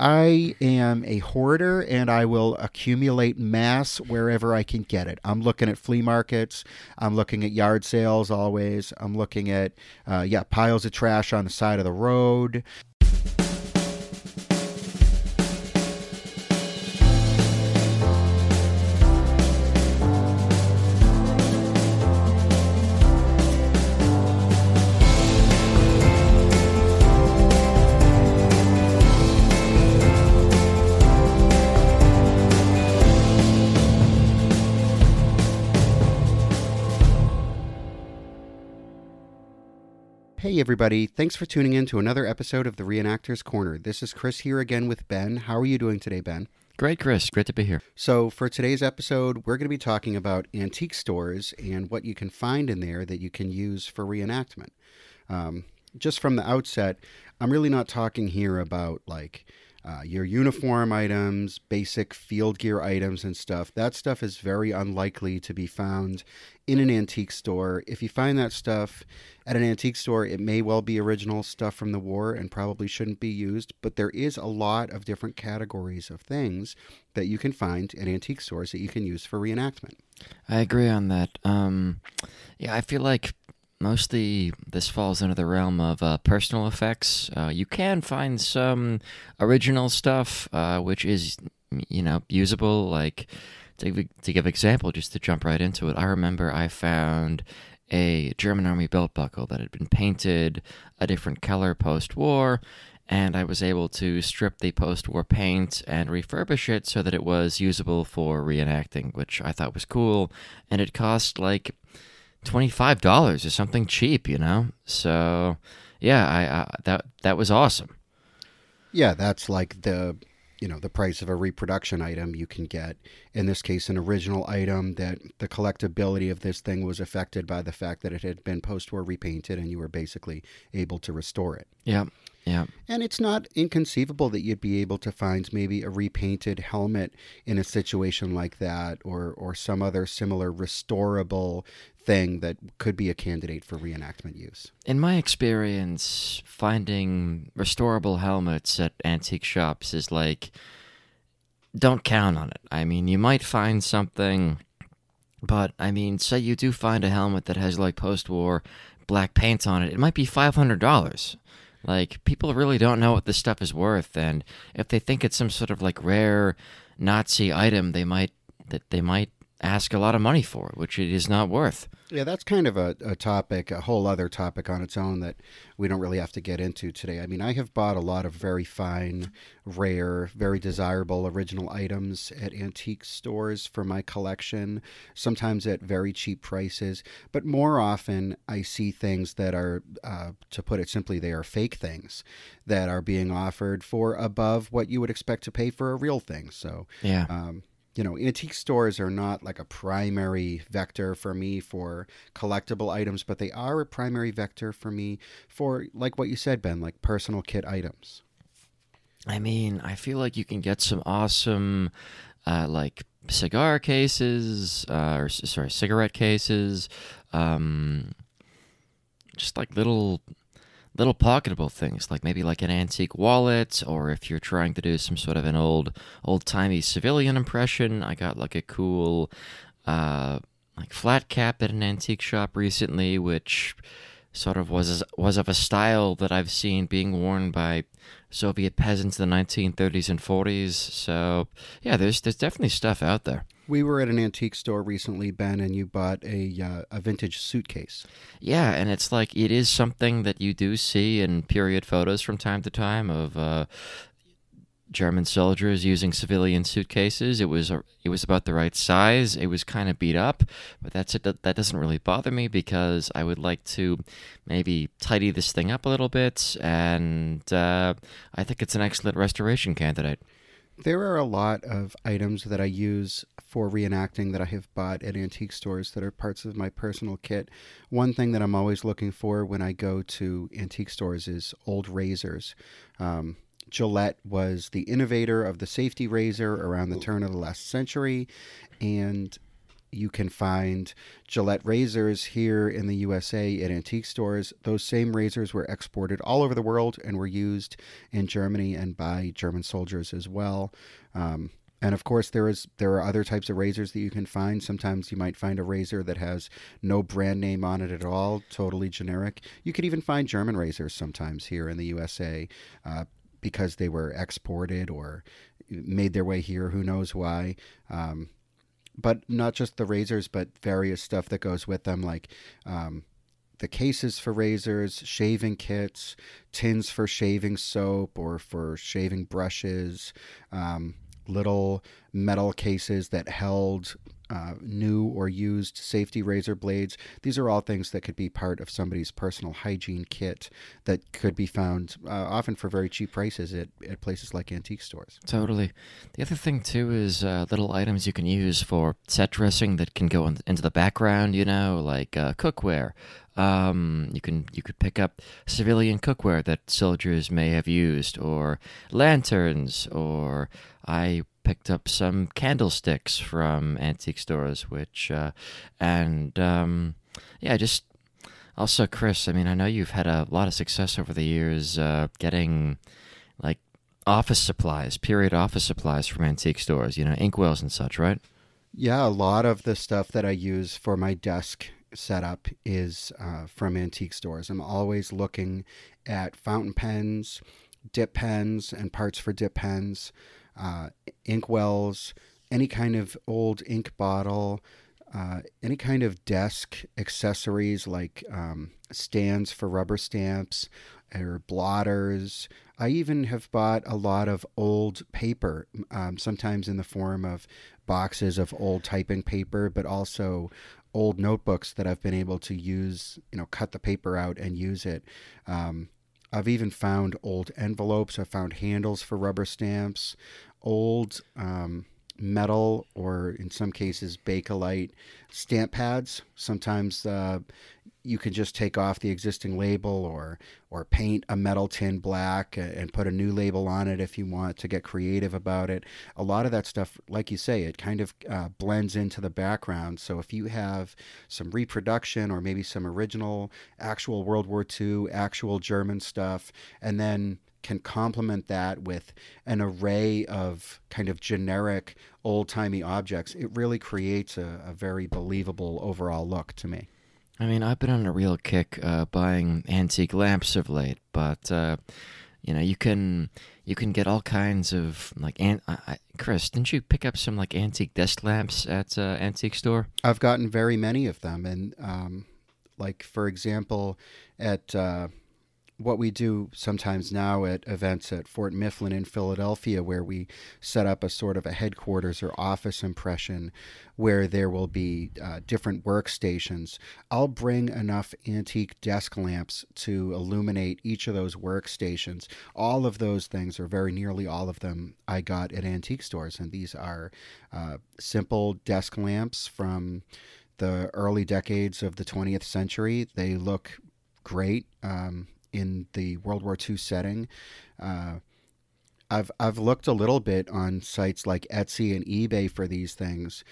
I am a hoarder and I will accumulate mass wherever I can get it. I'm looking at flea markets. I'm looking at yard sales always. I'm looking at, uh, yeah, piles of trash on the side of the road. Hey, everybody. Thanks for tuning in to another episode of the Reenactors Corner. This is Chris here again with Ben. How are you doing today, Ben? Great, Chris. Great to be here. So, for today's episode, we're going to be talking about antique stores and what you can find in there that you can use for reenactment. Um, just from the outset, I'm really not talking here about like uh, your uniform items, basic field gear items, and stuff. That stuff is very unlikely to be found in an antique store. If you find that stuff at an antique store, it may well be original stuff from the war and probably shouldn't be used, but there is a lot of different categories of things that you can find at antique stores that you can use for reenactment. I agree on that. Um, yeah, I feel like mostly this falls into the realm of uh, personal effects. Uh, you can find some original stuff, uh, which is, you know, usable. Like, to, to give example, just to jump right into it, I remember I found a German Army belt buckle that had been painted a different color post war. And I was able to strip the post war paint and refurbish it so that it was usable for reenacting, which I thought was cool. And it cost like $25 or something cheap, you know? So, yeah, I, I that that was awesome. Yeah, that's like the you know the price of a reproduction item you can get in this case an original item that the collectability of this thing was affected by the fact that it had been post-war repainted and you were basically able to restore it yeah yeah. And it's not inconceivable that you'd be able to find maybe a repainted helmet in a situation like that or or some other similar restorable thing that could be a candidate for reenactment use. In my experience, finding restorable helmets at antique shops is like don't count on it. I mean, you might find something but I mean, say you do find a helmet that has like post-war black paint on it, it might be $500. Like people really don't know what this stuff is worth, and if they think it's some sort of like rare Nazi item, they might that they might ask a lot of money for which it is not worth. Yeah, that's kind of a, a topic, a whole other topic on its own that we don't really have to get into today. I mean, I have bought a lot of very fine, rare, very desirable original items at antique stores for my collection, sometimes at very cheap prices. But more often, I see things that are, uh, to put it simply, they are fake things that are being offered for above what you would expect to pay for a real thing. So, yeah. Um, you know, antique stores are not like a primary vector for me for collectible items, but they are a primary vector for me for, like what you said, Ben, like personal kit items. I mean, I feel like you can get some awesome, uh, like cigar cases, uh, or sorry, cigarette cases, um, just like little little pocketable things like maybe like an antique wallet or if you're trying to do some sort of an old old timey civilian impression i got like a cool uh like flat cap at an antique shop recently which sort of was was of a style that i've seen being worn by soviet peasants in the 1930s and 40s so yeah there's there's definitely stuff out there we were at an antique store recently, Ben, and you bought a uh, a vintage suitcase. Yeah, and it's like it is something that you do see in period photos from time to time of uh, German soldiers using civilian suitcases. It was a, it was about the right size. It was kind of beat up, but that's it. That doesn't really bother me because I would like to maybe tidy this thing up a little bit, and uh, I think it's an excellent restoration candidate. There are a lot of items that I use for reenacting that I have bought at antique stores that are parts of my personal kit. One thing that I'm always looking for when I go to antique stores is old razors. Um, Gillette was the innovator of the safety razor around the turn of the last century, and you can find Gillette razors here in the USA at antique stores. Those same razors were exported all over the world and were used in Germany and by German soldiers as well. Um, and of course, there is there are other types of razors that you can find. Sometimes you might find a razor that has no brand name on it at all, totally generic. You could even find German razors sometimes here in the USA uh, because they were exported or made their way here. Who knows why? Um, but not just the razors, but various stuff that goes with them, like um, the cases for razors, shaving kits, tins for shaving soap or for shaving brushes. Um, little metal cases that held uh, new or used safety razor blades. These are all things that could be part of somebody's personal hygiene kit that could be found uh, often for very cheap prices at, at places like antique stores. Totally. The other thing, too, is uh, little items you can use for set dressing that can go in, into the background, you know, like uh, cookware. Um, you can you could pick up civilian cookware that soldiers may have used, or lanterns, or I picked up some candlesticks from antique stores, which, uh, and um, yeah, just also, Chris, I mean, I know you've had a lot of success over the years uh, getting like office supplies, period office supplies from antique stores, you know, inkwells and such, right? Yeah, a lot of the stuff that I use for my desk setup is uh, from antique stores. I'm always looking at fountain pens, dip pens, and parts for dip pens uh, ink wells, any kind of old ink bottle, uh, any kind of desk accessories like um, stands for rubber stamps or blotters. I even have bought a lot of old paper, um, sometimes in the form of boxes of old typing paper, but also old notebooks that I've been able to use, you know, cut the paper out and use it. Um, I've even found old envelopes. I've found handles for rubber stamps old um, metal or in some cases Bakelite stamp pads. Sometimes uh, you can just take off the existing label or or paint a metal tin black and put a new label on it if you want to get creative about it. A lot of that stuff, like you say, it kind of uh, blends into the background. So if you have some reproduction or maybe some original actual World War II, actual German stuff, and then can complement that with an array of kind of generic old timey objects, it really creates a, a, very believable overall look to me. I mean, I've been on a real kick uh, buying antique lamps of late, but uh, you know, you can you can get all kinds of like. An- I, Chris, didn't you pick up some like antique desk lamps at uh, antique store? I've gotten very many of them, and um, like for example, at uh, what we do sometimes now at events at Fort Mifflin in Philadelphia, where we set up a sort of a headquarters or office impression where there will be uh, different workstations. I'll bring enough antique desk lamps to illuminate each of those workstations. All of those things, or very nearly all of them, I got at antique stores. And these are uh, simple desk lamps from the early decades of the 20th century. They look great. Um, in the World War II setting. Uh, I've I've looked a little bit on sites like Etsy and eBay for these things,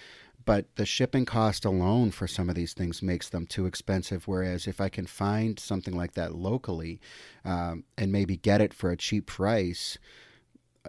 but the shipping cost alone for some of these things makes them too expensive. Whereas if I can find something like that locally um, and maybe get it for a cheap price,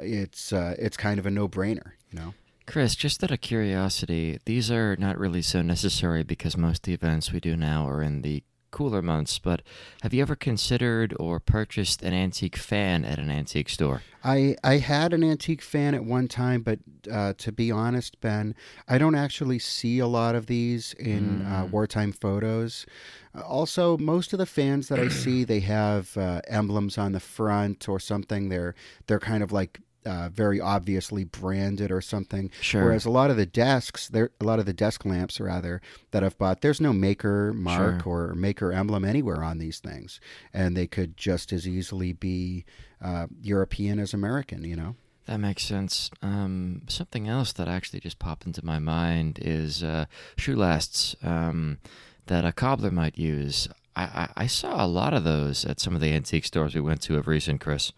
it's uh, it's kind of a no brainer, you know. Chris, just out of curiosity, these are not really so necessary because most of the events we do now are in the cooler months, but have you ever considered or purchased an antique fan at an antique store? I, I had an antique fan at one time, but uh, to be honest, Ben, I don't actually see a lot of these in uh, mm. uh, wartime photos. Also, most of the fans that I see, they have uh, emblems on the front or something. They're they're kind of like uh, very obviously branded or something. Sure. Whereas a lot of the desks, there a lot of the desk lamps rather that I've bought, there's no maker mark sure. or maker emblem anywhere on these things, and they could just as easily be uh, European as American. You know. That makes sense. Um, something else that actually just popped into my mind is uh, shoe lasts um, that a cobbler might use. I, I, I, saw a lot of those at some of the antique stores we went to of recent, Chris.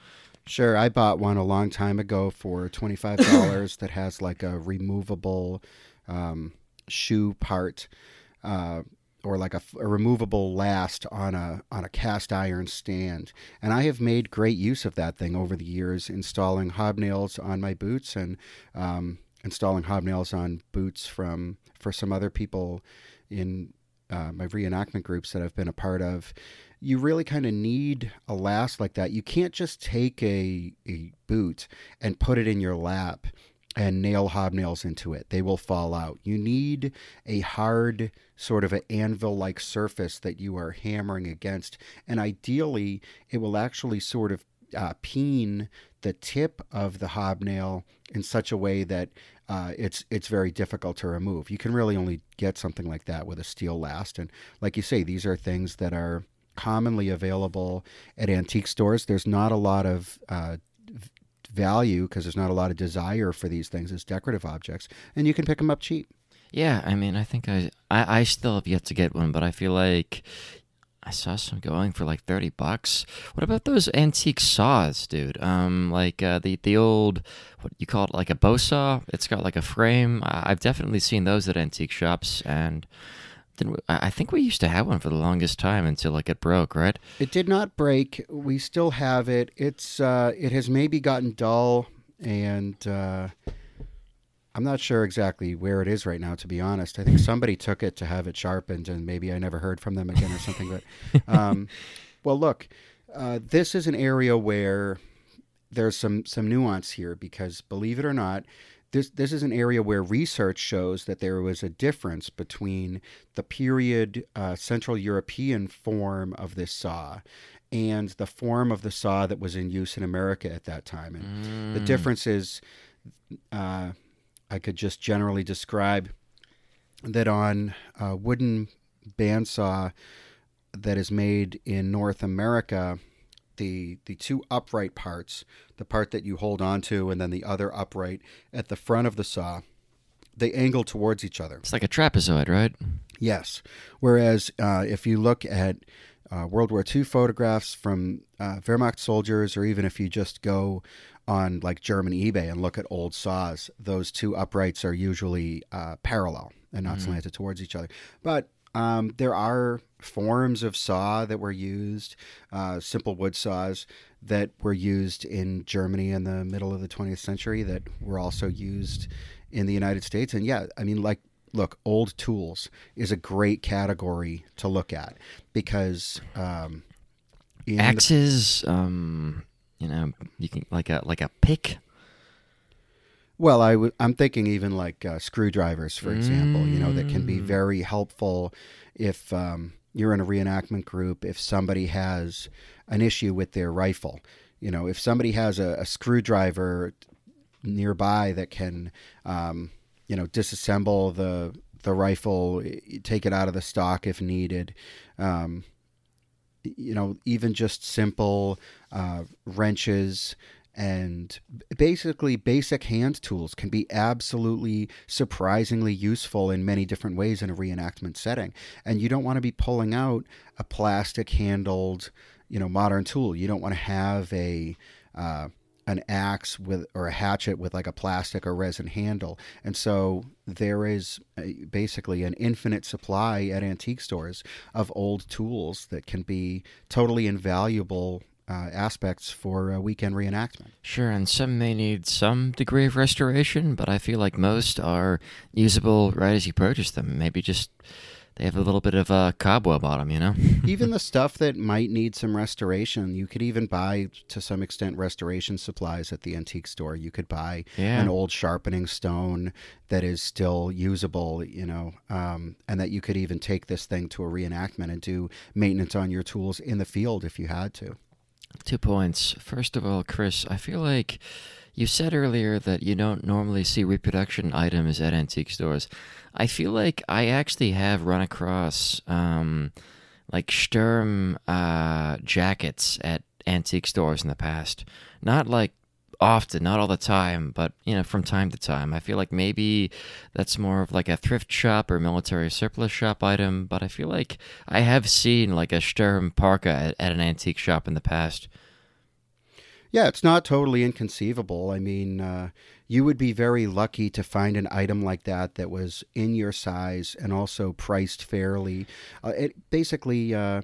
Sure, I bought one a long time ago for twenty five dollars that has like a removable um, shoe part. Uh, or like a, a, removable last on a on a cast iron stand. And I have made great use of that thing over the years, installing hobnails on my boots and um, installing hobnails on boots from for some other people in uh, my reenactment groups that I've been a part of. You really kind of need a last like that. You can't just take a, a boot and put it in your lap and nail hobnails into it. They will fall out. You need a hard, sort of an anvil like surface that you are hammering against. And ideally, it will actually sort of uh, peen the tip of the hobnail in such a way that uh, it's it's very difficult to remove. You can really only get something like that with a steel last. And like you say, these are things that are commonly available at antique stores. There's not a lot of uh, value because there's not a lot of desire for these things as decorative objects, and you can pick them up cheap. Yeah, I mean, I think I, I, I still have yet to get one, but I feel like I saw some going for like thirty bucks. What about those antique saws, dude? Um, like uh, the the old what you call it, like a bow saw. It's got like a frame. I've definitely seen those at antique shops, and we, I think we used to have one for the longest time until like it broke, right? It did not break. We still have it. It's uh, it has maybe gotten dull, and uh, I'm not sure exactly where it is right now. To be honest, I think somebody took it to have it sharpened, and maybe I never heard from them again or something. But um, well, look, uh, this is an area where there's some some nuance here because believe it or not this this is an area where research shows that there was a difference between the period uh, Central European form of this saw and the form of the saw that was in use in America at that time. And mm. the difference is, uh, I could just generally describe that on a wooden bandsaw that is made in North America, the the two upright parts, the part that you hold onto, and then the other upright at the front of the saw, they angle towards each other. It's like a trapezoid, right? Yes. Whereas uh, if you look at uh, World War II photographs from uh, Wehrmacht soldiers, or even if you just go on like German eBay and look at old saws, those two uprights are usually uh, parallel and not mm. slanted towards each other. But um, there are forms of saw that were used, uh, simple wood saws that were used in Germany in the middle of the 20th century that were also used in the United States. And yeah, I mean, like, look, old tools is a great category to look at because um, axes, the... um, you know, you can like a like a pick well, i w- I'm thinking even like uh, screwdrivers, for example, mm. you know, that can be mm. very helpful if um, you're in a reenactment group, if somebody has an issue with their rifle. You know, if somebody has a, a screwdriver nearby that can, um, you know, disassemble the the rifle, take it out of the stock if needed. Um, you know, even just simple uh, wrenches and basically basic hand tools can be absolutely surprisingly useful in many different ways in a reenactment setting. And you don't want to be pulling out a plastic handled you know modern tool. You don't want to have a uh, an axe with or a hatchet with like a plastic or resin handle. And so there is a, basically an infinite supply at antique stores of old tools that can be totally invaluable uh, aspects for a weekend reenactment. Sure, and some may need some degree of restoration, but I feel like most are usable right as you purchase them. Maybe just they have a little bit of a cobweb on them, you know? even the stuff that might need some restoration, you could even buy to some extent restoration supplies at the antique store. You could buy yeah. an old sharpening stone that is still usable, you know, um, and that you could even take this thing to a reenactment and do maintenance on your tools in the field if you had to. Two points. First of all, Chris, I feel like you said earlier that you don't normally see reproduction items at antique stores. I feel like I actually have run across um, like Sturm uh, jackets at antique stores in the past. Not like often, not all the time, but you know, from time to time. I feel like maybe that's more of like a thrift shop or military surplus shop item, but I feel like I have seen like a Sturm parka at, at an antique shop in the past. Yeah, it's not totally inconceivable. I mean, uh, you would be very lucky to find an item like that that was in your size and also priced fairly. Uh, it basically. Uh,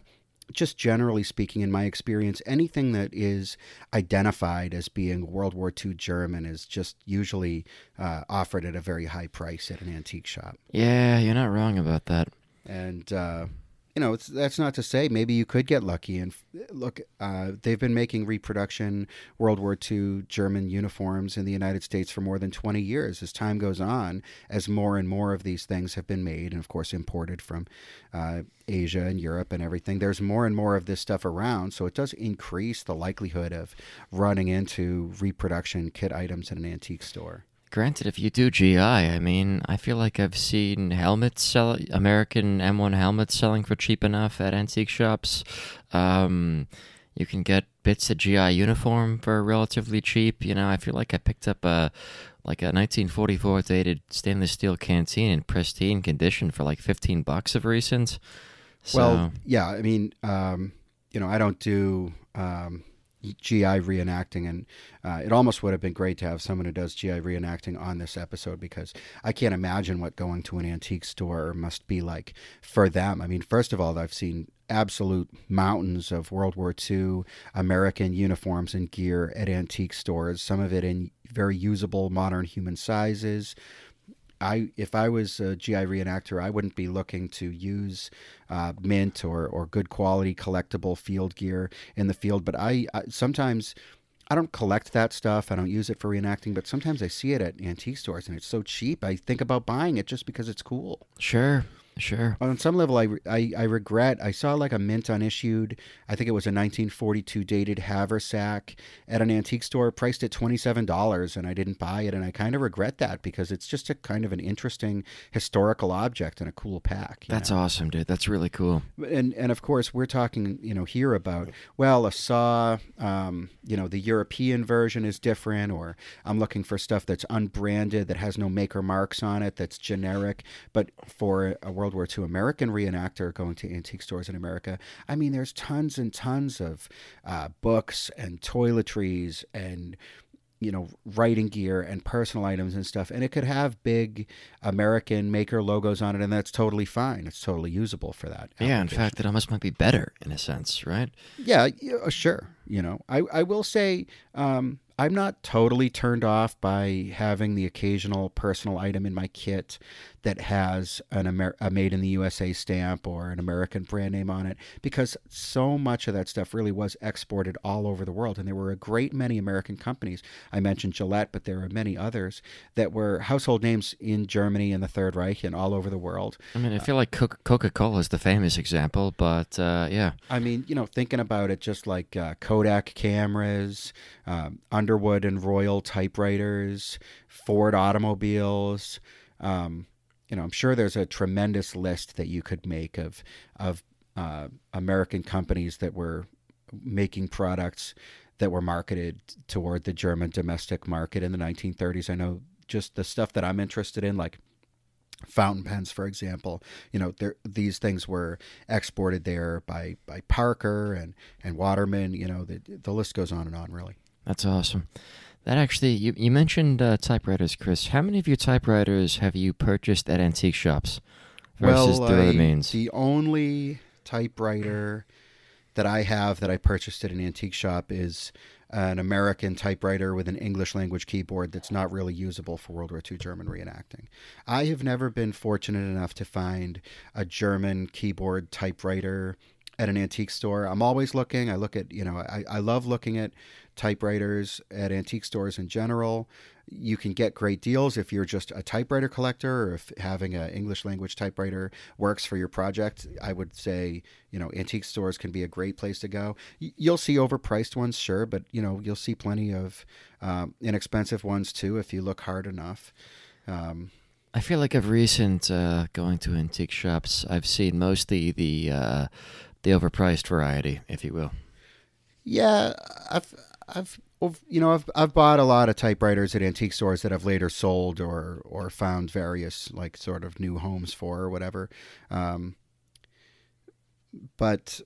just generally speaking, in my experience, anything that is identified as being World War II German is just usually uh, offered at a very high price at an antique shop. Yeah, you're not wrong about that. And uh, you know, that's not to say maybe you could get lucky. And look, uh, they've been making reproduction World War II German uniforms in the United States for more than 20 years. As time goes on, as more and more of these things have been made, and of course imported from uh, Asia and Europe and everything, there's more and more of this stuff around. So it does increase the likelihood of running into reproduction kit items in an antique store. Granted, if you do GI, I mean, I feel like I've seen helmets sell American M1 helmets selling for cheap enough at antique shops. Um, you can get bits of GI uniform for relatively cheap. You know, I feel like I picked up a like a 1944 dated stainless steel canteen in pristine condition for like 15 bucks of recent. So, Well, yeah, I mean, um, you know, I don't do um, GI reenacting, and uh, it almost would have been great to have someone who does GI reenacting on this episode because I can't imagine what going to an antique store must be like for them. I mean, first of all, I've seen absolute mountains of World War II American uniforms and gear at antique stores, some of it in very usable modern human sizes. I if I was a GI reenactor, I wouldn't be looking to use uh, mint or or good quality collectible field gear in the field. But I, I sometimes I don't collect that stuff. I don't use it for reenacting. But sometimes I see it at antique stores and it's so cheap. I think about buying it just because it's cool. sure, sure. On some level, I, I, I regret. I saw like a mint unissued. I think it was a 1942 dated haversack at an antique store, priced at twenty seven dollars, and I didn't buy it. And I kind of regret that because it's just a kind of an interesting historical object and a cool pack. That's know? awesome, dude. That's really cool. and and of course we're talking you know here about well a saw um, you know the European version is different or I'm looking for stuff that's unbranded that has no maker marks on it that's generic but for a World War II American reenactor going to antique stores in America. I mean there's tons and tons of uh, books and toiletries and you know writing gear and personal items and stuff and it could have big american maker logos on it and that's totally fine. It's totally usable for that Yeah, in fact, it almost might be better in a sense, right? yeah, yeah uh, sure you know i, I will say um, i'm not totally turned off by having the occasional personal item in my kit that has an Amer- a made in the usa stamp or an american brand name on it because so much of that stuff really was exported all over the world and there were a great many american companies. I mentioned gillette but there are many others that were household names in germany and the third reich and all over the world. I mean, I feel like Coca Cola is the famous example, but uh, yeah, I mean, you know, thinking about it, just like uh, Kodak cameras, um, Underwood and Royal typewriters, Ford automobiles. Um, you know, I'm sure there's a tremendous list that you could make of of uh, American companies that were making products that were marketed toward the German domestic market in the 1930s. I know just the stuff that I'm interested in, like fountain pens, for example. You know, there, these things were exported there by, by Parker and, and Waterman. You know, the, the list goes on and on, really. that's awesome. That actually, you, you mentioned uh, typewriters, Chris. How many of your typewriters have you purchased at antique shops versus well, through other means? the only typewriter that I have that I purchased at an antique shop is an American typewriter with an English language keyboard that's not really usable for World War II German reenacting. I have never been fortunate enough to find a German keyboard typewriter at an antique store. I'm always looking. I look at, you know, I, I love looking at typewriters at antique stores in general. You can get great deals if you're just a typewriter collector or if having an English language typewriter works for your project. I would say, you know, antique stores can be a great place to go. You'll see overpriced ones, sure, but, you know, you'll see plenty of um, inexpensive ones too if you look hard enough. Um, I feel like of recent uh, going to antique shops, I've seen mostly the uh, the overpriced variety, if you will. Yeah, I've I've you know I've I've bought a lot of typewriters at antique stores that I've later sold or or found various like sort of new homes for or whatever. Um, but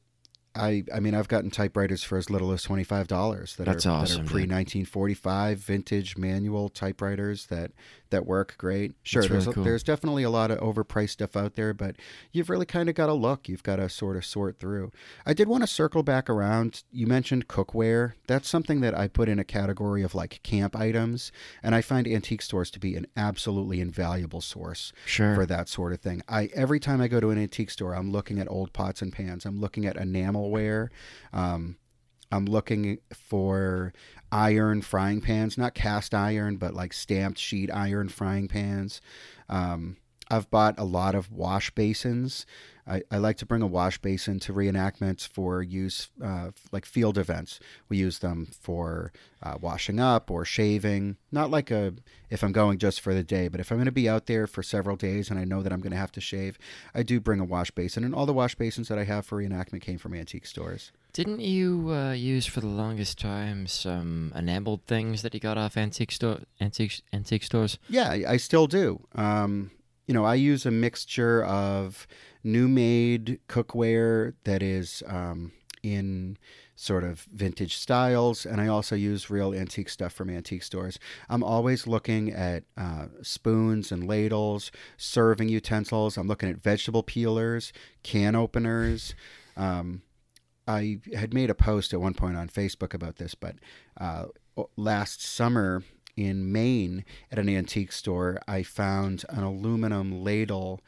I I mean I've gotten typewriters for as little as twenty five dollars that That's are awesome, that are pre nineteen forty five vintage manual typewriters that that work great. Sure, That's there's cool. there's definitely a lot of overpriced stuff out there, but you've really kind of got to look. You've got to sort of sort through. I did want to circle back around. You mentioned cookware. That's something that I put in a category of like camp items, and I find antique stores to be an absolutely invaluable source Sure. for that sort of thing. I every time I go to an antique store, I'm looking at old pots and pans. I'm looking at enamelware. Um, I'm looking for iron frying pans, not cast iron, but like stamped sheet iron frying pans. Um, I've bought a lot of wash basins. I, I like to bring a wash basin to reenactments for use, uh, like field events. We use them for uh, washing up or shaving. Not like a if I'm going just for the day, but if I'm going to be out there for several days and I know that I'm going to have to shave, I do bring a wash basin. And all the wash basins that I have for reenactment came from antique stores. Didn't you uh, use for the longest time some enameled things that you got off antique store antique antique stores? Yeah, I still do. Um, you know, I use a mixture of new made cookware that is um, in sort of vintage styles, and I also use real antique stuff from antique stores. I'm always looking at uh, spoons and ladles, serving utensils. I'm looking at vegetable peelers, can openers. Um, I had made a post at one point on Facebook about this, but uh, last summer in Maine at an antique store, I found an aluminum ladle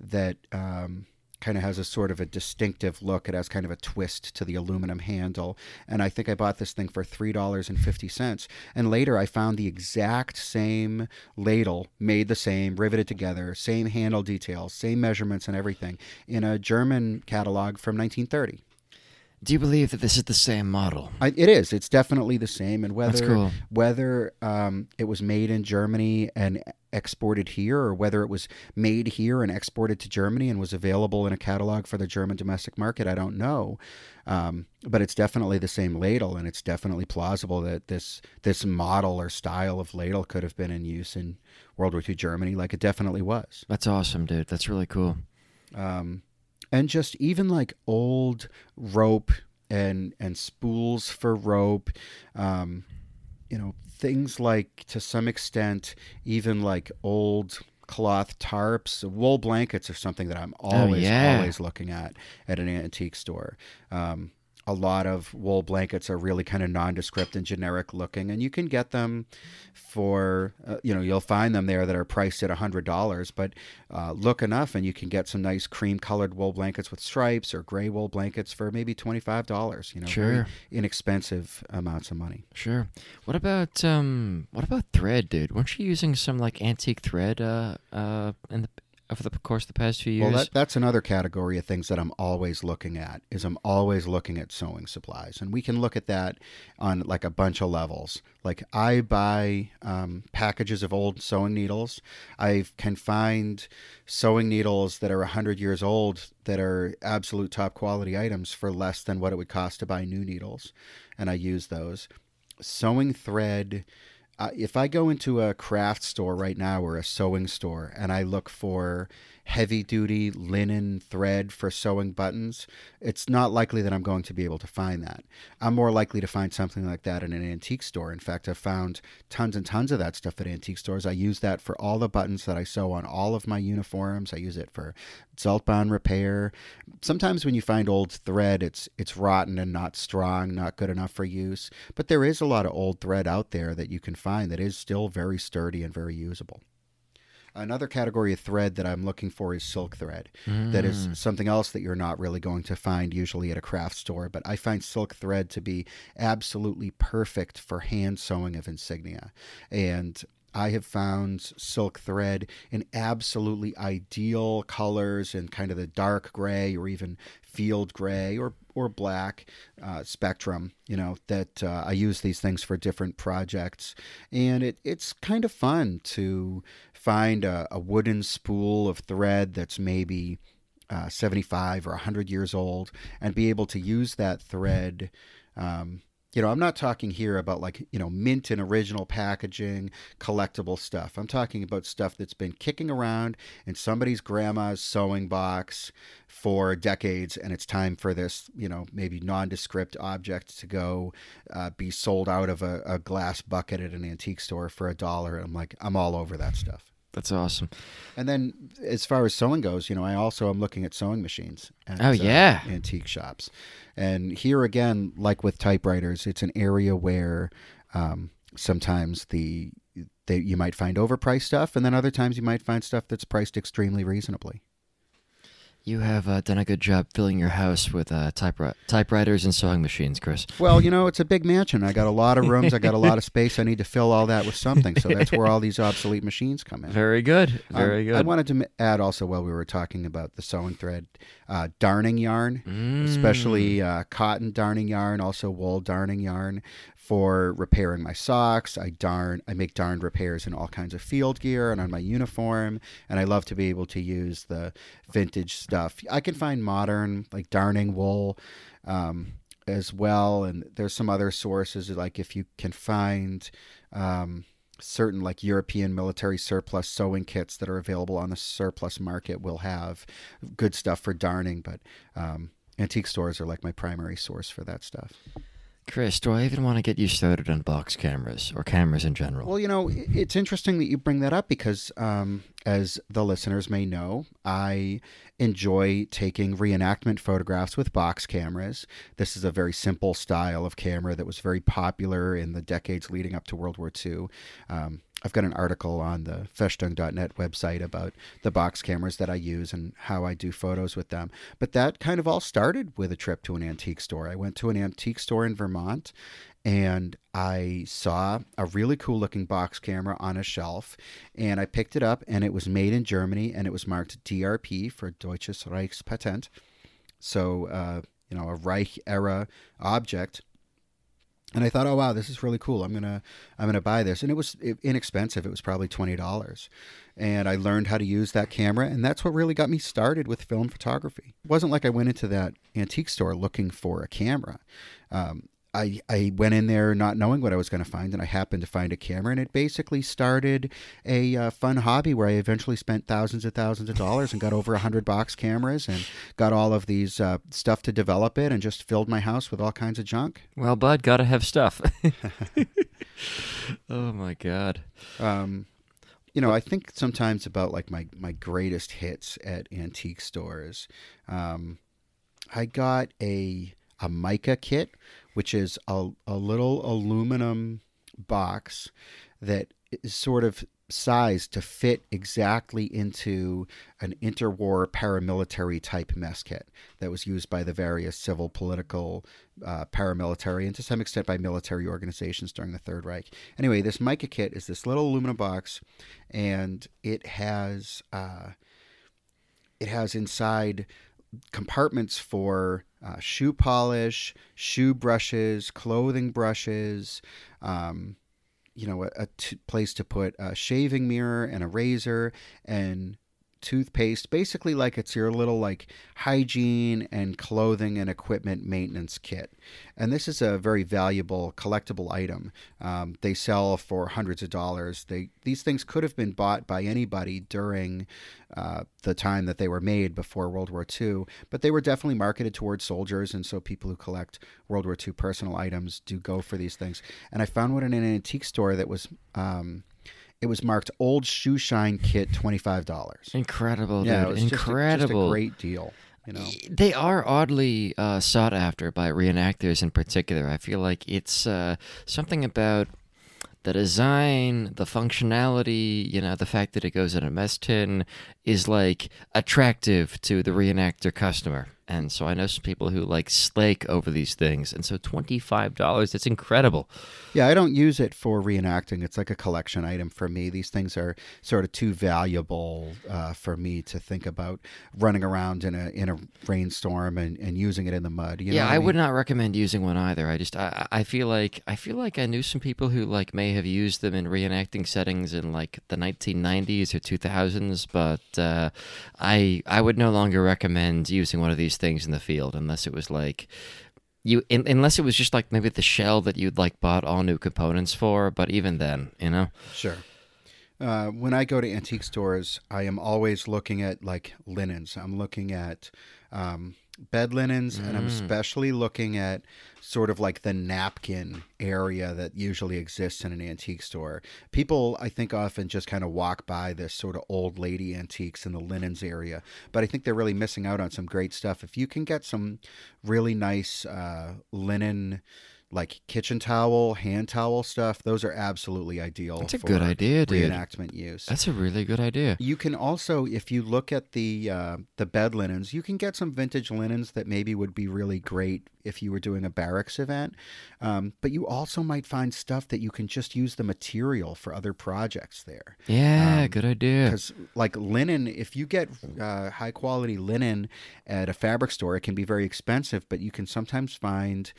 that um, kind of has a sort of a distinctive look. It has kind of a twist to the aluminum handle. And I think I bought this thing for $3.50. And later I found the exact same ladle, made the same, riveted together, same handle details, same measurements and everything, in a German catalog from 1930. Do you believe that this is the same model? I, it is. It's definitely the same. And whether cool. whether um, it was made in Germany and exported here, or whether it was made here and exported to Germany and was available in a catalog for the German domestic market, I don't know. Um, but it's definitely the same ladle, and it's definitely plausible that this this model or style of ladle could have been in use in World War II Germany, like it definitely was. That's awesome, dude. That's really cool. um, and just even like old rope and and spools for rope um, you know things like to some extent even like old cloth tarps wool blankets are something that i'm always yeah. always looking at at an antique store um, a lot of wool blankets are really kind of nondescript and generic looking and you can get them for uh, you know you'll find them there that are priced at $100 but uh, look enough and you can get some nice cream colored wool blankets with stripes or gray wool blankets for maybe $25 you know very Sure. inexpensive amounts of money Sure. What about um? What about thread, dude? Weren't you using some like antique thread uh uh in the over the course of the past few years? Well, that, that's another category of things that I'm always looking at. Is I'm always looking at sewing supplies, and we can look at that on like a bunch of levels. Like I buy um, packages of old sewing needles. I can find sewing needles that are hundred years old that are absolute top quality items for less than what it would cost to buy new needles, and I use those. Sewing thread if I go into a craft store right now or a sewing store and I look for heavy duty linen thread for sewing buttons, it's not likely that I'm going to be able to find that. I'm more likely to find something like that in an antique store. In fact, I've found tons and tons of that stuff at antique stores. I use that for all the buttons that I sew on all of my uniforms. I use it for Zeltbahn repair. Sometimes when you find old thread, it's it's rotten and not strong, not good enough for use. But there is a lot of old thread out there that you can find that is still very sturdy and very usable. Another category of thread that I'm looking for is silk thread. That is Mm. something else that you're not really going to find usually at a craft store, but I find silk thread to be absolutely perfect for hand sewing of insignia. And I have found silk thread in absolutely ideal colors and kind of the dark gray or even field gray or or black uh, spectrum. You know that uh, I use these things for different projects, and it it's kind of fun to find a, a wooden spool of thread that's maybe uh, 75 or 100 years old and be able to use that thread um, you know, I'm not talking here about like, you know, mint and original packaging, collectible stuff. I'm talking about stuff that's been kicking around in somebody's grandma's sewing box for decades, and it's time for this, you know, maybe nondescript object to go uh, be sold out of a, a glass bucket at an antique store for a dollar. I'm like, I'm all over that stuff. That's awesome. And then, as far as sewing goes, you know, I also am looking at sewing machines. At, Oh, yeah. uh, antique shops. And here again, like with typewriters, it's an area where um, sometimes the they, you might find overpriced stuff, and then other times you might find stuff that's priced extremely reasonably. You have uh, done a good job filling your house with uh, typewri- typewriters and sewing machines, Chris. Well, you know, it's a big mansion. I got a lot of rooms. I got a lot of space. I need to fill all that with something. So that's where all these obsolete machines come in. Very good. Very Um, I wanted to m- add also while we were talking about the sewing thread, uh, darning yarn, Mm. especially uh, cotton darning yarn, also wool darning yarn for repairing my socks. I darn, I make darned repairs in all kinds of field gear and on my uniform, and I love to be able to use the vintage stuff. I can find modern like darning wool. Um, as well, and there's some other sources like if you can find um, certain like European military surplus sewing kits that are available on the surplus market will have good stuff for darning, but um, antique stores are like my primary source for that stuff. Chris, do I even want to get you started on box cameras or cameras in general? Well, you know, it's interesting that you bring that up because, um, as the listeners may know, I enjoy taking reenactment photographs with box cameras. This is a very simple style of camera that was very popular in the decades leading up to World War II. Um, I've got an article on the Festung.net website about the box cameras that I use and how I do photos with them. But that kind of all started with a trip to an antique store. I went to an antique store in Vermont and I saw a really cool looking box camera on a shelf and I picked it up and it was made in Germany and it was marked DRP for Deutsches Reichspatent. So, uh, you know, a Reich era object. And I thought, oh wow, this is really cool. I'm gonna, I'm gonna buy this, and it was inexpensive. It was probably twenty dollars, and I learned how to use that camera, and that's what really got me started with film photography. It wasn't like I went into that antique store looking for a camera. Um, I, I went in there not knowing what I was going to find, and I happened to find a camera, and it basically started a uh, fun hobby where I eventually spent thousands and thousands of dollars and got over a hundred box cameras and got all of these uh, stuff to develop it, and just filled my house with all kinds of junk. well, bud, gotta have stuff. oh my god. Um, you know, I think sometimes about like my my greatest hits at antique stores. Um, I got a a mica kit, which is a a little aluminum box that is sort of sized to fit exactly into an interwar paramilitary type mess kit that was used by the various civil, political, uh, paramilitary, and to some extent by military organizations during the Third Reich. Anyway, this mica kit is this little aluminum box, and it has uh, it has inside compartments for uh, shoe polish, shoe brushes, clothing brushes. Um, you know, a, a t- place to put a shaving mirror and a razor and toothpaste. Basically, like it's your little like hygiene and clothing and equipment maintenance kit. And this is a very valuable collectible item. Um, they sell for hundreds of dollars. They these things could have been bought by anybody during uh, the time that they were made before World War II, but they were definitely marketed towards soldiers, and so people who collect World War II personal items do go for these things. And I found one in an antique store that was. Um, it was marked "Old Shoe Shine Kit, twenty five dollars." Incredible, Yeah, it dude. was just a- Incredible. just a, great deal. You know, They are oddly uh, sought after by reenactors in particular. I feel like it's uh, something about the design, the functionality, you know, the fact that it goes in a mess tin is like attractive to the reenactor customer. And so I know some people who like slake over these things. And so $25, that's incredible. yeah, I don't use it for reenacting. It's like a collection item for me. These things are sort of too valuable uh, for me to think about running around in a in a rainstorm and, and using it in the mud. You know yeah, what I, mean? would not recommend using one either. I just I, I feel like I feel like I knew some people who like may have used them in reenacting settings in like the 1990s or 2000s, but uh, I I would no longer recommend using one of these things in the field unless it was like you in, unless it was just like maybe the shell that you'd like bought all new components for. But even then, you know, Sure. Uh, when I go to antique stores, I am always looking at like linens. I'm looking at um, bed linens, and I'm Mm. especially looking at sort of like the napkin area that usually exists in an antique store. People, I think, often just kind of walk by this sort of old lady antiques in the linens area, but I think they're really missing out on some great stuff. If you can get some really nice uh, linen. Like kitchen towel, hand towel stuff, those are absolutely ideal. that's a for good idea, dude. reenactment use. That's a really good idea. You can also, if you look at the uh, the bed linens, you can get some vintage linens that maybe would be really great if you were doing a barracks event. Um, but you also might find stuff that you can just use the material for other projects there. Yeah, Um, good idea. Because like linen, if you get uh, high quality linen at a fabric store, it can be very expensive, but you can sometimes find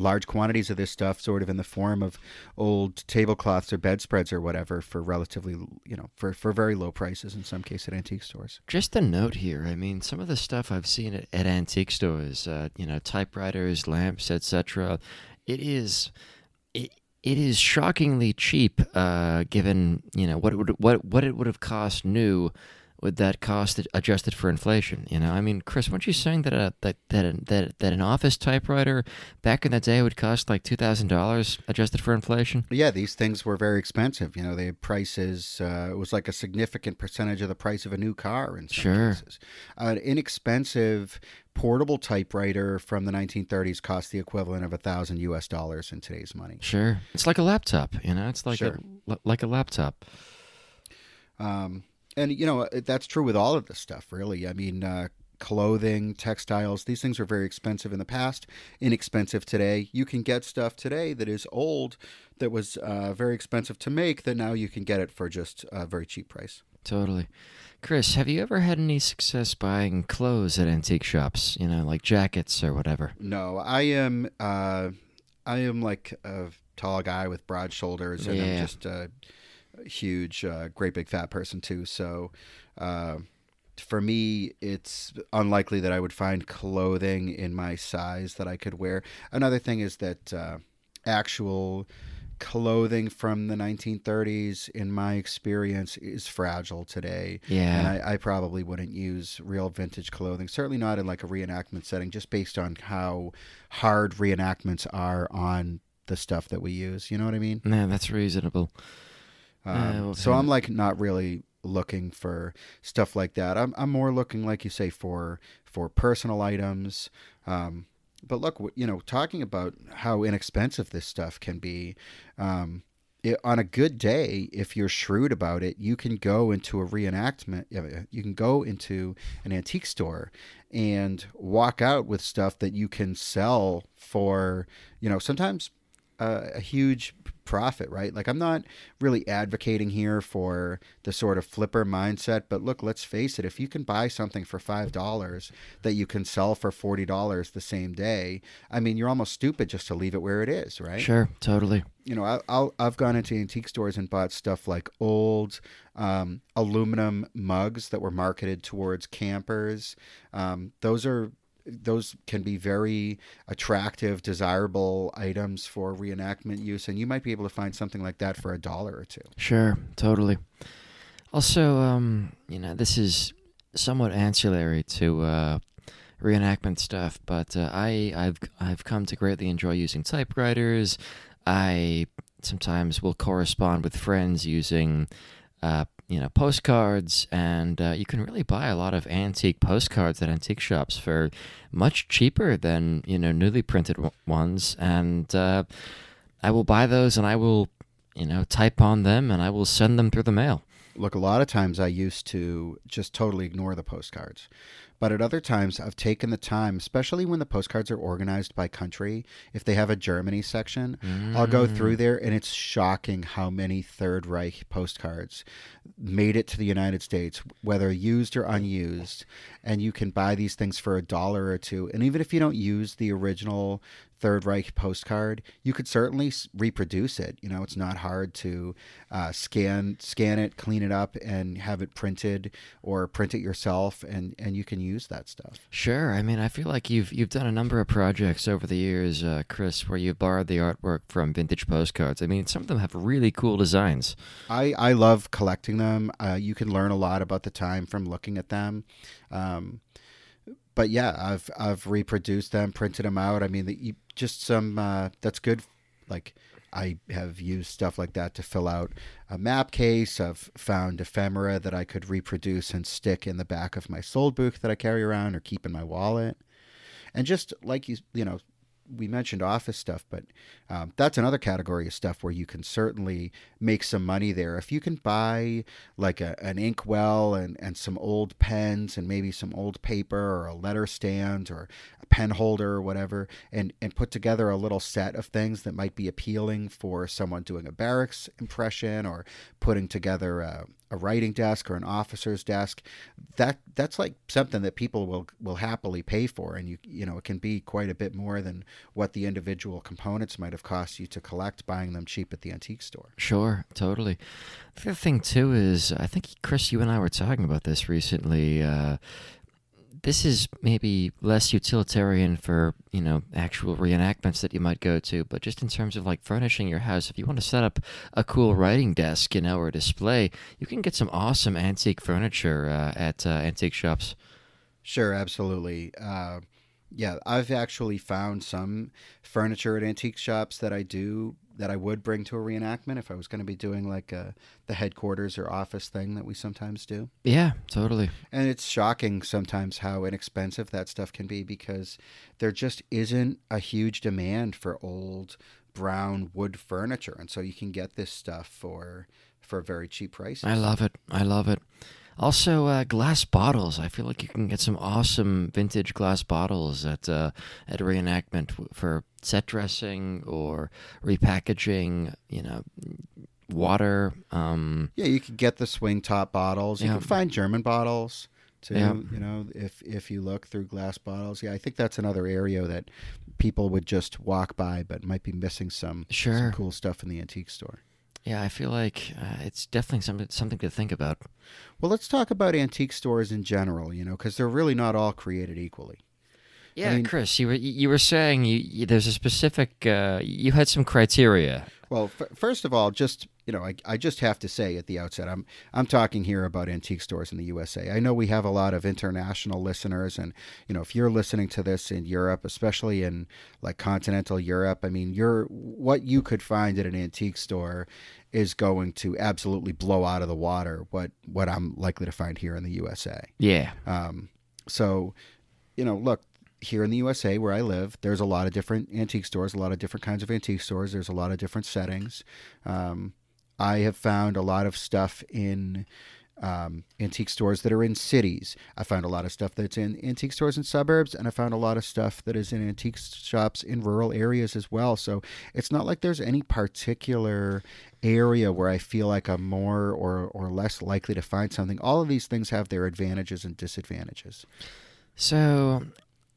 large quantities of this stuff sort of in the form of old tablecloths or bedspreads or whatever for relatively you know for, for very low prices in some case at antique stores Just a note here. I mean, some of the stuff I've seen at, at antique stores, uh, you know, typewriters, lamps, etc. It is, it, it is shockingly cheap, uh, given you know what it would what what it would have cost new. With that cost adjusted for inflation, you know, I mean, Chris, weren't you saying that a, that that that that an office typewriter back in the day would cost like two thousand dollars adjusted for inflation? yeah these things were very expensive you know they had prices uh, it was like a significant percentage of the price of a new car in some Sure. cases an inexpensive portable typewriter from the 1930s cost the equivalent of a thousand us dollars in today's money Sure, it's like a laptop, you know, it's like Sure. a like a laptop. Um, and you know that's true with all of this stuff, really. I mean, uh, clothing, textiles; these things were very expensive in the past, inexpensive today. You can get stuff today that is old, that was uh, very expensive to make, that now you can get it for just a very cheap price. Totally. Chris, have you ever had any success buying clothes at antique shops? You know, like jackets or whatever. No, I am. Uh, I am like a tall guy with broad shoulders, and I'm just a huge, uh, great big fat person too. So, uh, for me, it's unlikely that I would find clothing in my size that I could wear. Another thing is that uh, actual clothing from the 1930s, in my experience, is fragile today. And Yeah. I, I probably wouldn't use real vintage clothing, certainly not in like a reenactment setting, just based on how hard reenactments are on the stuff that we use. You know what I mean? No, that's reasonable. Um, Uh, well, so. I'm like not really looking for stuff like that. I'm I'm more looking, like you say, for for personal items. Um, but look, you know, talking about how inexpensive this stuff can be. Um, it, on a good day, if you're shrewd about it, you can go into a reenactment. You can go into an antique store and walk out with stuff that you can sell for, you know, sometimes uh, a huge profit, right? Like I'm not really advocating here for the sort of flipper mindset, but look, let's face it, if you can buy something for $5 that you can sell for $40 the same day, I mean, you're almost stupid just to leave it where it is, right? Sure, totally. you know, I, I'll, I've gone into antique stores and bought stuff like old um, aluminum mugs that were marketed towards campers. Um, those are those can be very attractive, desirable items for reenactment use, and you might be able to find something like that for a dollar or two. Sure, totally. Also, um, you know, this is somewhat ancillary to uh, reenactment stuff, but uh, I I've I've come to greatly enjoy using typewriters. I sometimes will correspond with friends using uh, you know postcards, and uh, you can really buy a lot of antique postcards at antique shops for much cheaper than you know newly printed w- ones, and uh, I will buy those and I will you know type on them and I will send them through the mail. Look, a lot of times I used to just totally ignore the postcards. But at other times, I've taken the time, especially when the postcards are organized by country. If they have a Germany section, I'll go Mm. through there, and it's shocking how many Third Reich postcards made it to the United States, whether used or unused. And you can buy these things for a dollar or two. And even if you don't use the original Third Reich postcard, you could certainly reproduce it. You know, it's not hard to uh, scan scan it, clean it up, and have it printed, or print it yourself, and and you can use that stuff. Sure. I mean, I feel like you've you've done a number of projects over the years, uh, Chris, where you've borrowed the artwork from vintage postcards. I mean, some of them have really cool designs. I, I love collecting them. Uh, you can learn a lot about the time from looking at them. Um, but yeah, I've I've reproduced them, printed them out. I mean, the, just some uh, that's good. Like I have used stuff like that to fill out a map case. I've found ephemera that I could reproduce and stick in the back of my Soldbuch that I carry around or keep in my wallet. And just like you, you know, we mentioned office stuff, but um, that's another category of stuff where you can certainly make some money there. If you can buy like a, an inkwell and, and some old pens and maybe some old paper or a letter stand or a pen holder or whatever, and, and put together a little set of things that might be appealing for someone doing a barracks impression or putting together a, a writing desk or an officer's desk, that that's like something that people will will happily pay for, and you you know it can be quite a bit more than what the individual components might have cost you to collect buying them cheap at the antique store. Sure, totally. The other thing too is I think Chris, you and I were talking about this recently. Uh, this is maybe less utilitarian for you know actual reenactments that you might go to, but just in terms of like furnishing your house, if you want to set up a cool writing desk, you know, or a display, you can get some awesome antique furniture uh, at uh, antique shops. Sure, absolutely. Uh, yeah, I've actually found some furniture at antique shops that I do that I would bring to a reenactment if I was going to be doing like a, uh, the headquarters or office thing that we sometimes do. Yeah, totally. And it's shocking sometimes how inexpensive that stuff can be because there just isn't a huge demand for old brown wood furniture, and so you can get this stuff for for very cheap prices. I love it. I love it. Also, uh, glass bottles. I feel like you can get some awesome vintage glass bottles at uh, at reenactment for set dressing or repackaging. You know, water. Um, yeah, you could get the swing top bottles. You yeah. can find German bottles too. Yeah. You know, if if you look through glass bottles, yeah, I think that's another area that people would just walk by, but might be missing some sure. some cool stuff in the antique store. Yeah, I feel like uh, it's definitely something something to think about. Well, let's talk about antique stores in general, you know, because they're really not all created equally. Yeah, I mean, Chris, you were you were saying you, you, there's a specific uh, you had some criteria. Well, f- first of all, just you know, I, I just have to say at the outset, I'm I'm talking here about antique stores in the USA. I know we have a lot of international listeners, and you know, if you're listening to this in Europe, especially in like continental Europe, I mean, you're what you could find at an antique store is going to absolutely blow out of the water what what I'm likely to find here in the USA. Yeah. Um. So, you know, look, here in the USA where I live, there's a lot of different antique stores, a lot of different kinds of antique stores. There's a lot of different settings. Um, I have found a lot of stuff in um, antique stores that are in cities. I found a lot of stuff that's in antique stores in suburbs, and I found a lot of stuff that is in antique shops in rural areas as well. So it's not like there's any particular area where I feel like I'm more or, or less likely to find something. All of these things have their advantages and disadvantages. So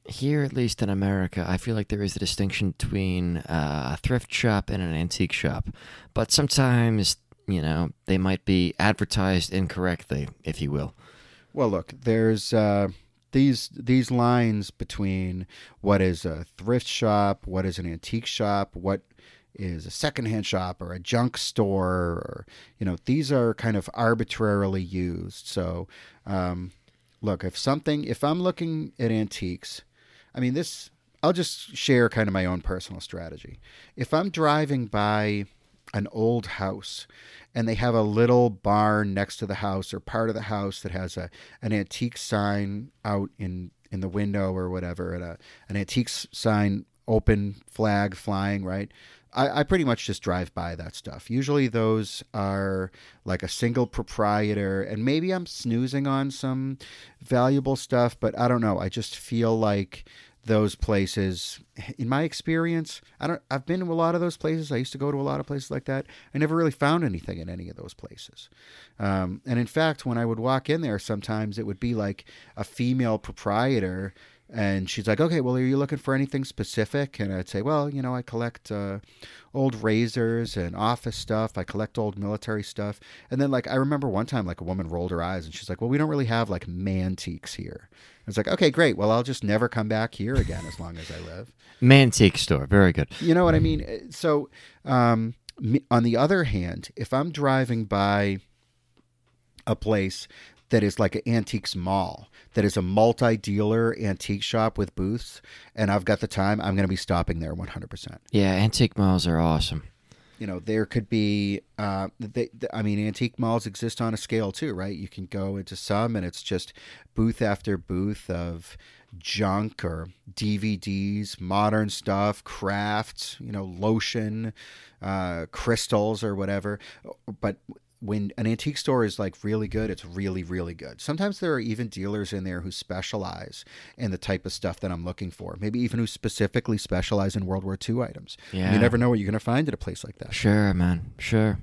here, at least in America, I feel like there is a distinction between uh, a thrift shop and an antique shop. But sometimes, you know, they might be advertised incorrectly, if you will. Well, look, there's uh, these these lines between what is a thrift shop, what is an antique shop, what is a secondhand shop or a junk store, or you know, these are kind of arbitrarily used. So, um, look, if something, if I'm looking at antiques I mean, this, I'll just share kind of my own personal strategy. If I'm driving by an old house and they have a little barn next to the house or part of the house that has a an antique sign out in in the window or whatever and a an antique sign open flag flying right I, I pretty much just drive by that stuff. Usually those are like a single proprietor and maybe i'm snoozing on some valuable stuff but i don't know. I just feel like those places in my experience i don't i've been to a lot of those places. I used to go to a lot of places like that. I never really found anything in any of those places. Um, and in fact when i would walk in there sometimes it would be like a female proprietor And she's like, okay, well, are you looking for anything specific? And I'd say, well, you know, I collect uh, old razors and office stuff. I collect old military stuff. And then, like, I remember one time, like, a woman rolled her eyes and she's like, well, we don't really have like mantiques here. I was like, okay, great. Well, I'll just never come back here again as long as I live. Mantique store, very good. You know what I mean? So, um, on the other hand, if I'm driving by a place that is like an antiques mall, that is a multi dealer antique shop with booths, and I've got the time, I'm going to be stopping there 100%. Yeah, antique malls are awesome. You know, there could be, uh, they, I mean, antique malls exist on a scale too, right? You can go into some and it's just booth after booth of junk or DVDs, modern stuff, crafts, you know, lotion, uh, crystals or whatever. But when an antique store is like really good, it's really, really good. Sometimes there are even dealers in there who specialize in the type of stuff that I'm looking for. Maybe even who specifically specialize in World War II items. Yeah. You never know what you're going to find at a place like that. Sure, man. Sure.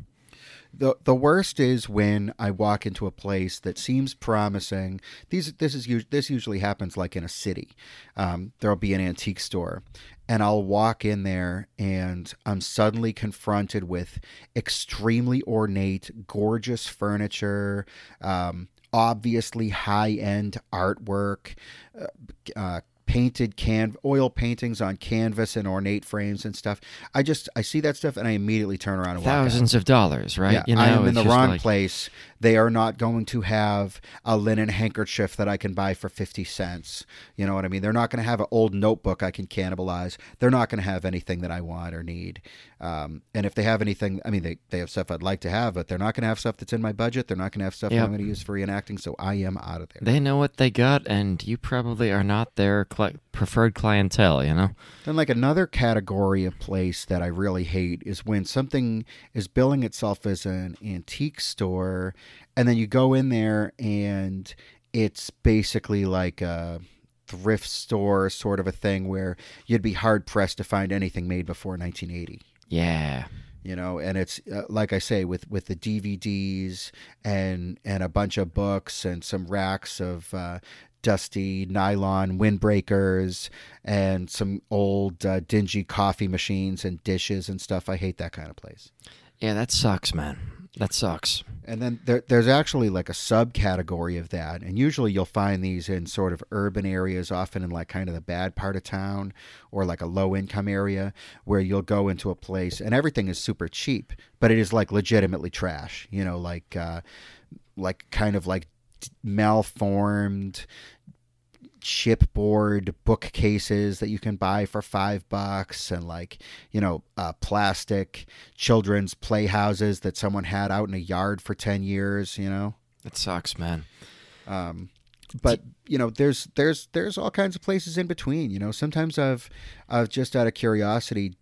The the worst is when I walk into a place that seems promising. These this is this usually happens like in a city. Um, there'll be an antique store, and I'll walk in there and I'm suddenly confronted with extremely ornate, gorgeous furniture, um, obviously high end artwork, uh, uh, painted can oil paintings on canvas and ornate frames and stuff. I just I see that stuff and I immediately turn around and thousands of dollars, right? Yeah, you know, I am in the wrong like... place. They are not going to have a linen handkerchief that I can buy for fifty cents. You know what I mean? They're not going to have an old notebook I can cannibalize. They're not going to have anything that I want or need. Um, and if they have anything, I mean, they, they have stuff I'd like to have, but they're not going to have stuff that's in my budget. They're not going to have stuff yep. I'm going to use for reenacting. So I am out of there. They know what they got, and you probably are not their cl- preferred clientele, you know? Then, like another category of place that I really hate is when something is billing itself as an antique store, and then you go in there and it's basically like a thrift store sort of a thing where you'd be hard pressed to find anything made before 1980. Yeah. You know, and it's uh, like I say with with the DVDs and and a bunch of books and some racks of uh, dusty nylon windbreakers and some old uh, dingy coffee machines and dishes and stuff. I hate that kind of place. Yeah, that sucks, man. That sucks. And then there, there's actually like a subcategory of that. And usually you'll find these in sort of urban areas, often in like kind of the bad part of town or like a low income area where you'll go into a place and everything is super cheap, but it is like legitimately trash, you know, like, uh, like kind of like malformed chipboard bookcases that you can buy for five bucks and like you know uh, plastic children's playhouses that someone had out in a yard for 10 years you know? It sucks man. Um, but you know there's there's there's all kinds of places in between you know? Sometimes i've i've just out of curiosity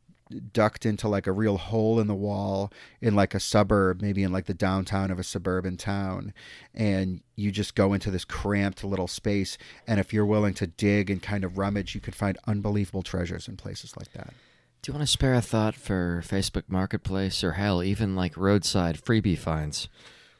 ducked into like a real hole in the wall in like a suburb, maybe in like the downtown of a suburban town. And you just go into this cramped little space. And if you're willing to dig and kind of rummage, you could find unbelievable treasures in places like that. Do you want to spare a thought for Facebook Marketplace or hell, even like roadside freebie finds?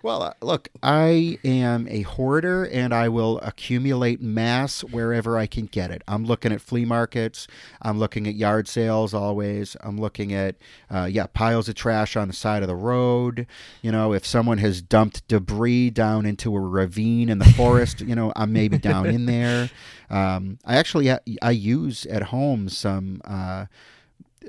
Well, uh, look, I am a hoarder and I will accumulate mass wherever I can get it. I'm looking at flea markets. I'm looking at yard sales always. I'm looking at, uh, yeah, piles of trash on the side of the road. You know, if someone has dumped debris down into a ravine in the forest, you know, I'm maybe down in there. Um, I actually, I use at home some, uh,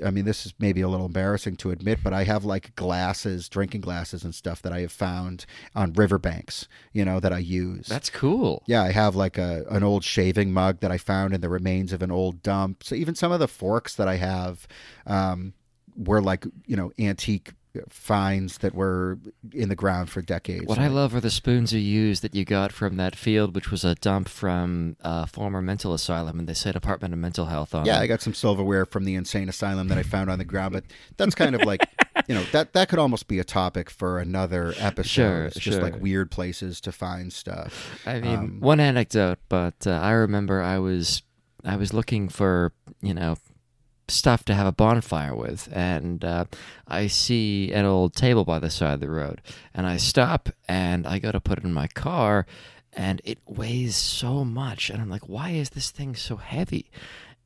I mean, this is maybe a little embarrassing to admit, but I have like glasses, drinking glasses and stuff that I have found on riverbanks, you know, that I use. That's cool. Yeah, I have like a an old shaving mug that I found in the remains of an old dump. So even some of the forks that I have um, were like, you know, antique finds that were in the ground for decades. What I love are the spoons you use that you got from that field, which was a dump from a former mental asylum, and they said Department of Mental Health on. Yeah, it. I got some silverware from the insane asylum that I found on the ground, but that's kind of like. You know that that could almost be a topic for another episode. Sure, it's just sure. like weird places to find stuff. I mean, um, one anecdote, but uh, I remember I was I was looking for you know stuff to have a bonfire with. And uh, I see an old table by the side of the road. And I stop and I go to put it in my car. and it weighs so much. And I'm like, why is this thing so heavy?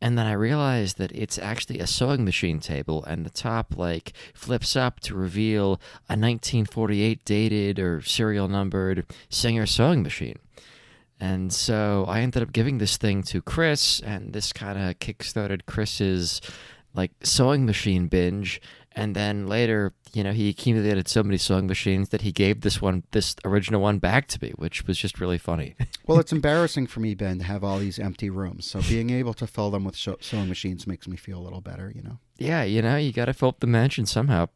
And then I realized that it's actually a sewing machine table, and the top like flips up to reveal a 1948 dated or serial numbered Singer sewing machine. And so I ended up giving this thing to Chris, and this kind of kickstarted Chris's like sewing machine binge. And then later, you know, he accumulated so many sewing machines that he gave this one, this original one, back to me, which was just really funny. well, it's embarrassing for me, Ben, to have all these empty rooms. So being able to fill them with sewing machines makes me feel a little better, you know. Yeah, you know, you got to fill up the mansion somehow.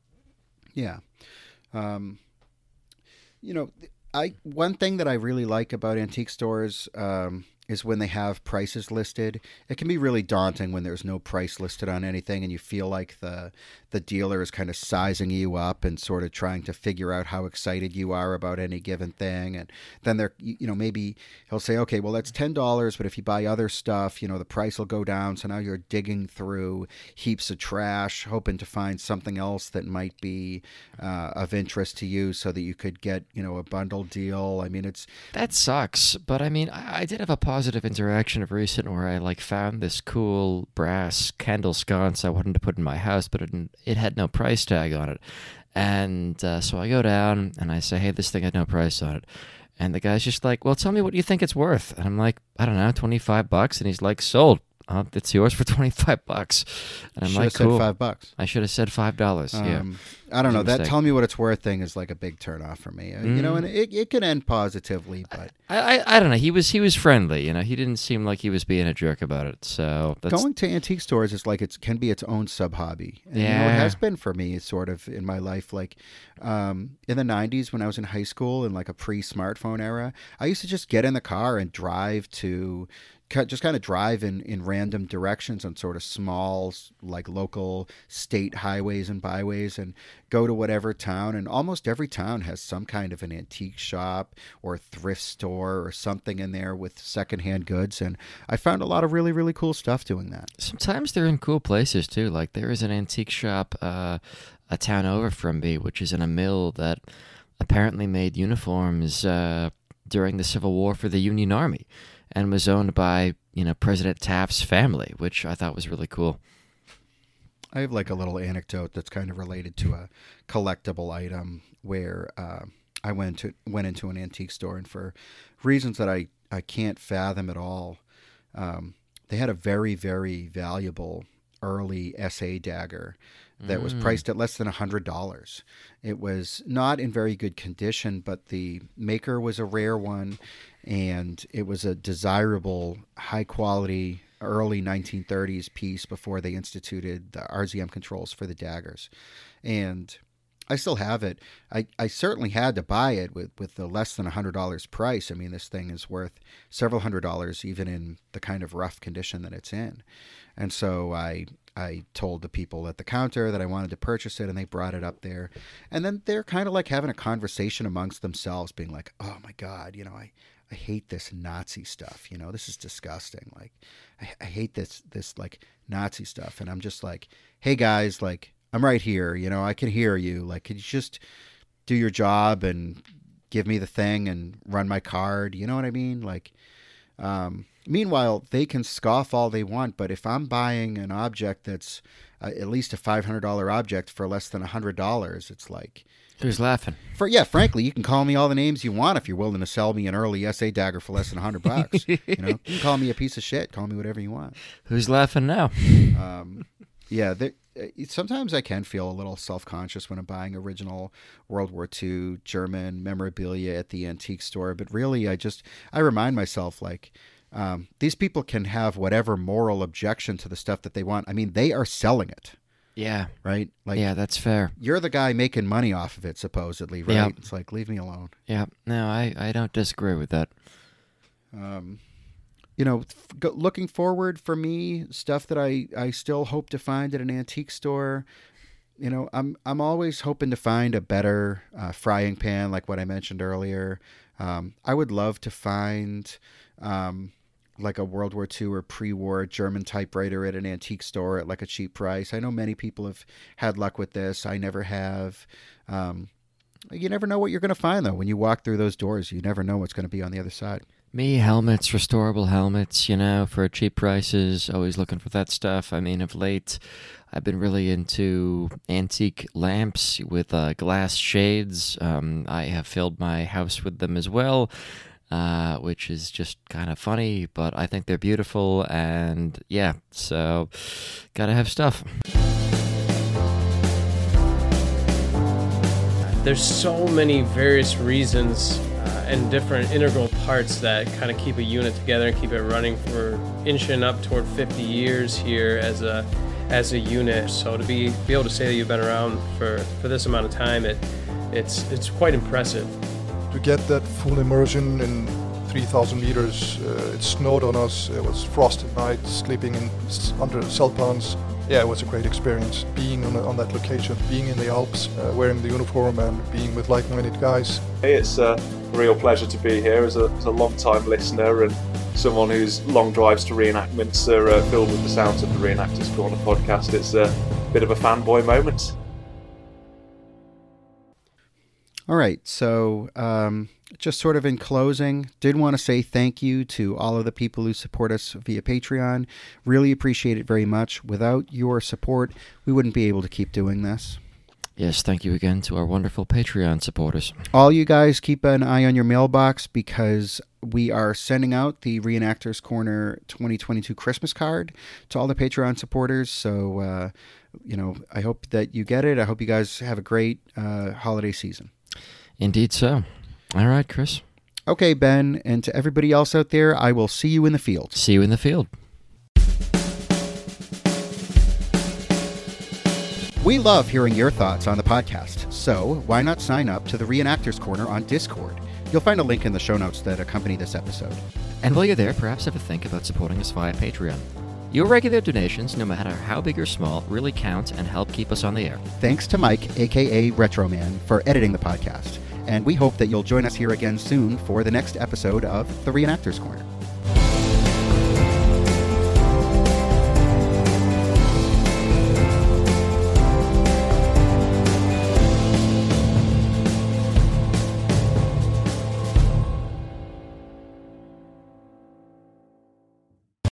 Yeah. Um, you know, I one thing that I really like about antique stores um, is when they have prices listed. It can be really daunting when there's no price listed on anything and you feel like the the dealer is kind of sizing you up and sort of trying to figure out how excited you are about any given thing and then they're you know maybe he'll say okay well that's $10 but if you buy other stuff you know the price will go down so now you're digging through heaps of trash hoping to find something else that might be uh, of interest to you so that you could get you know a bundle deal. I mean it's that sucks but i mean i, I did have a positive interaction of recent where I like found this cool brass candle sconce I wanted to put in my house, but it, it had no price tag on it. And uh, so I go down and I say, hey, this thing had no price on it. And the guy's just like, well, tell me what you think it's worth. And I'm like, I don't know, 25 bucks. And he's like, sold uh, it's yours for 25 bucks. And I'm like, cool. five bucks. I should have said $5. Um, yeah. I don't know. That tell me what it's worth thing is like a big turnoff for me. Mm. You know, and mm. it, it could end positively, but I, I, I don't know. He was he was friendly. You know, he didn't seem like he was being a jerk about it. So going to antique stores is like it can be its own sub hobby. And, yeah, you know, it has been for me. Sort of in my life, like um, in the '90s when I was in high school in like a pre-smartphone era, I used to just get in the car and drive to just kind of drive in, in random directions on sort of small, like local state highways and byways and go to whatever town. And almost every town has some kind of an antique shop or thrift store or something in there with secondhand goods. And I found a lot of really, really cool stuff doing that. Sometimes they're in cool places too. Like there is an antique shop uh, a town over from me, which is in a mill that apparently made uniforms uh, during the Civil War for the Union Army and was owned by you know President Taft's family, which I thought was really cool. I have like a little anecdote that's kind of related to a collectible item where uh, I went to went into an antique store and for reasons that I I can't fathom at all, um, they had a very very valuable early SA dagger that mm. was priced at less than $100. It was not in very good condition, but the maker was a rare one and it was a desirable, high quality, early 1930s piece before they instituted the RZM controls for the daggers. And I still have it. I, I certainly had to buy it with, with the less than $100 price. I mean, this thing is worth several hundred dollars, even in the kind of rough condition that it's in. And so I I told the people at the counter that I wanted to purchase it, and they brought it up there. And then they're kind of like having a conversation amongst themselves, being like, "Oh my God, you know, I, I hate this Nazi stuff. You know, this is disgusting. Like, I, I hate this this like Nazi stuff." And I'm just like, "Hey guys, like, I'm right here. You know, I can hear you. Like, could you just do your job and give me the thing and run my card? You know what I mean? Like." Um, meanwhile, they can scoff all they want, but if I'm buying an object that's uh, at least a $500 object for less than $100, it's like. Who's laughing? For yeah, frankly, you can call me all the names you want if you're willing to sell me an early SA dagger for less than hundred bucks. you know, you can call me a piece of shit. Call me whatever you want. Who's laughing now? Um, yeah, there, uh, sometimes I can feel a little self conscious when I'm buying original World War II German memorabilia at the antique store. But really, I just I remind myself like um, these people can have whatever moral objection to the stuff that they want. I mean, they are selling it. Yeah. Right. Like. Yeah, that's fair. You're the guy making money off of it, supposedly. Right. Yeah. It's like leave me alone. Yeah. No, I I don't disagree with that. Um, you know, looking forward for me, stuff that I, I still hope to find at an antique store. You know, I'm I'm always hoping to find a better uh, frying pan, like what I mentioned earlier. Um, I would love to find um, like a World War II or pre-war German typewriter at an antique store at like a cheap price. I know many people have had luck with this. I never have. Um, You never know what you're going to find, though. When you walk through those doors, you never know what's going to be on the other side. Me, helmets, restorable helmets, you know, for cheap prices. Always looking for that stuff. I mean, of late, I've been really into antique lamps with uh, glass shades. Um, I have filled my house with them as well. Uh, which is just kind of funny, but I think they're beautiful, and yeah, so gotta have stuff. There's so many various reasons and different integral parts that kind of keep a unit together and keep it running. for inching up toward 50 years here as a as a unit. So to be be able to say that you've been around for, for this amount of time, it it's it's quite impressive. To get that full immersion in 3,000 meters, uh, it snowed on us. It was frost at night, sleeping in under Zeltbahns. yeah, it was a great experience being on, on that location, being in the Alps, uh, wearing the uniform, and being with like-minded guys. It's a real pleasure to be here as a, as a long-time listener and someone whose long drives to reenactments are uh, filled with the sounds of the Reenactors Corner podcast. It's a bit of a fanboy moment. All right, so um, just sort of in closing, did want to say thank you to all of the people who support us via Patreon. Really appreciate it very much. Without your support, we wouldn't be able to keep doing this. Yes, thank you again to our wonderful Patreon supporters. All you guys keep an eye on your mailbox because we are sending out the Reenactors Corner 2022 Christmas card to all the Patreon supporters. So, uh, you know, I hope that you get it. I hope you guys have a great uh, holiday season. Indeed so. All right, Chris. Okay, Ben, and to everybody else out there, I will see you in the field. See you in the field. We love hearing your thoughts on the podcast, so why not sign up to the Reenactors Corner on Discord? You'll find a link in the show notes that accompany this episode. And while you're there, perhaps have a think about supporting us via Patreon. Your regular donations, no matter how big or small, really count and help keep us on the air. Thanks to Mike, aka Retroman, for editing the podcast and we hope that you'll join us here again soon for the next episode of The Reenactors Corner.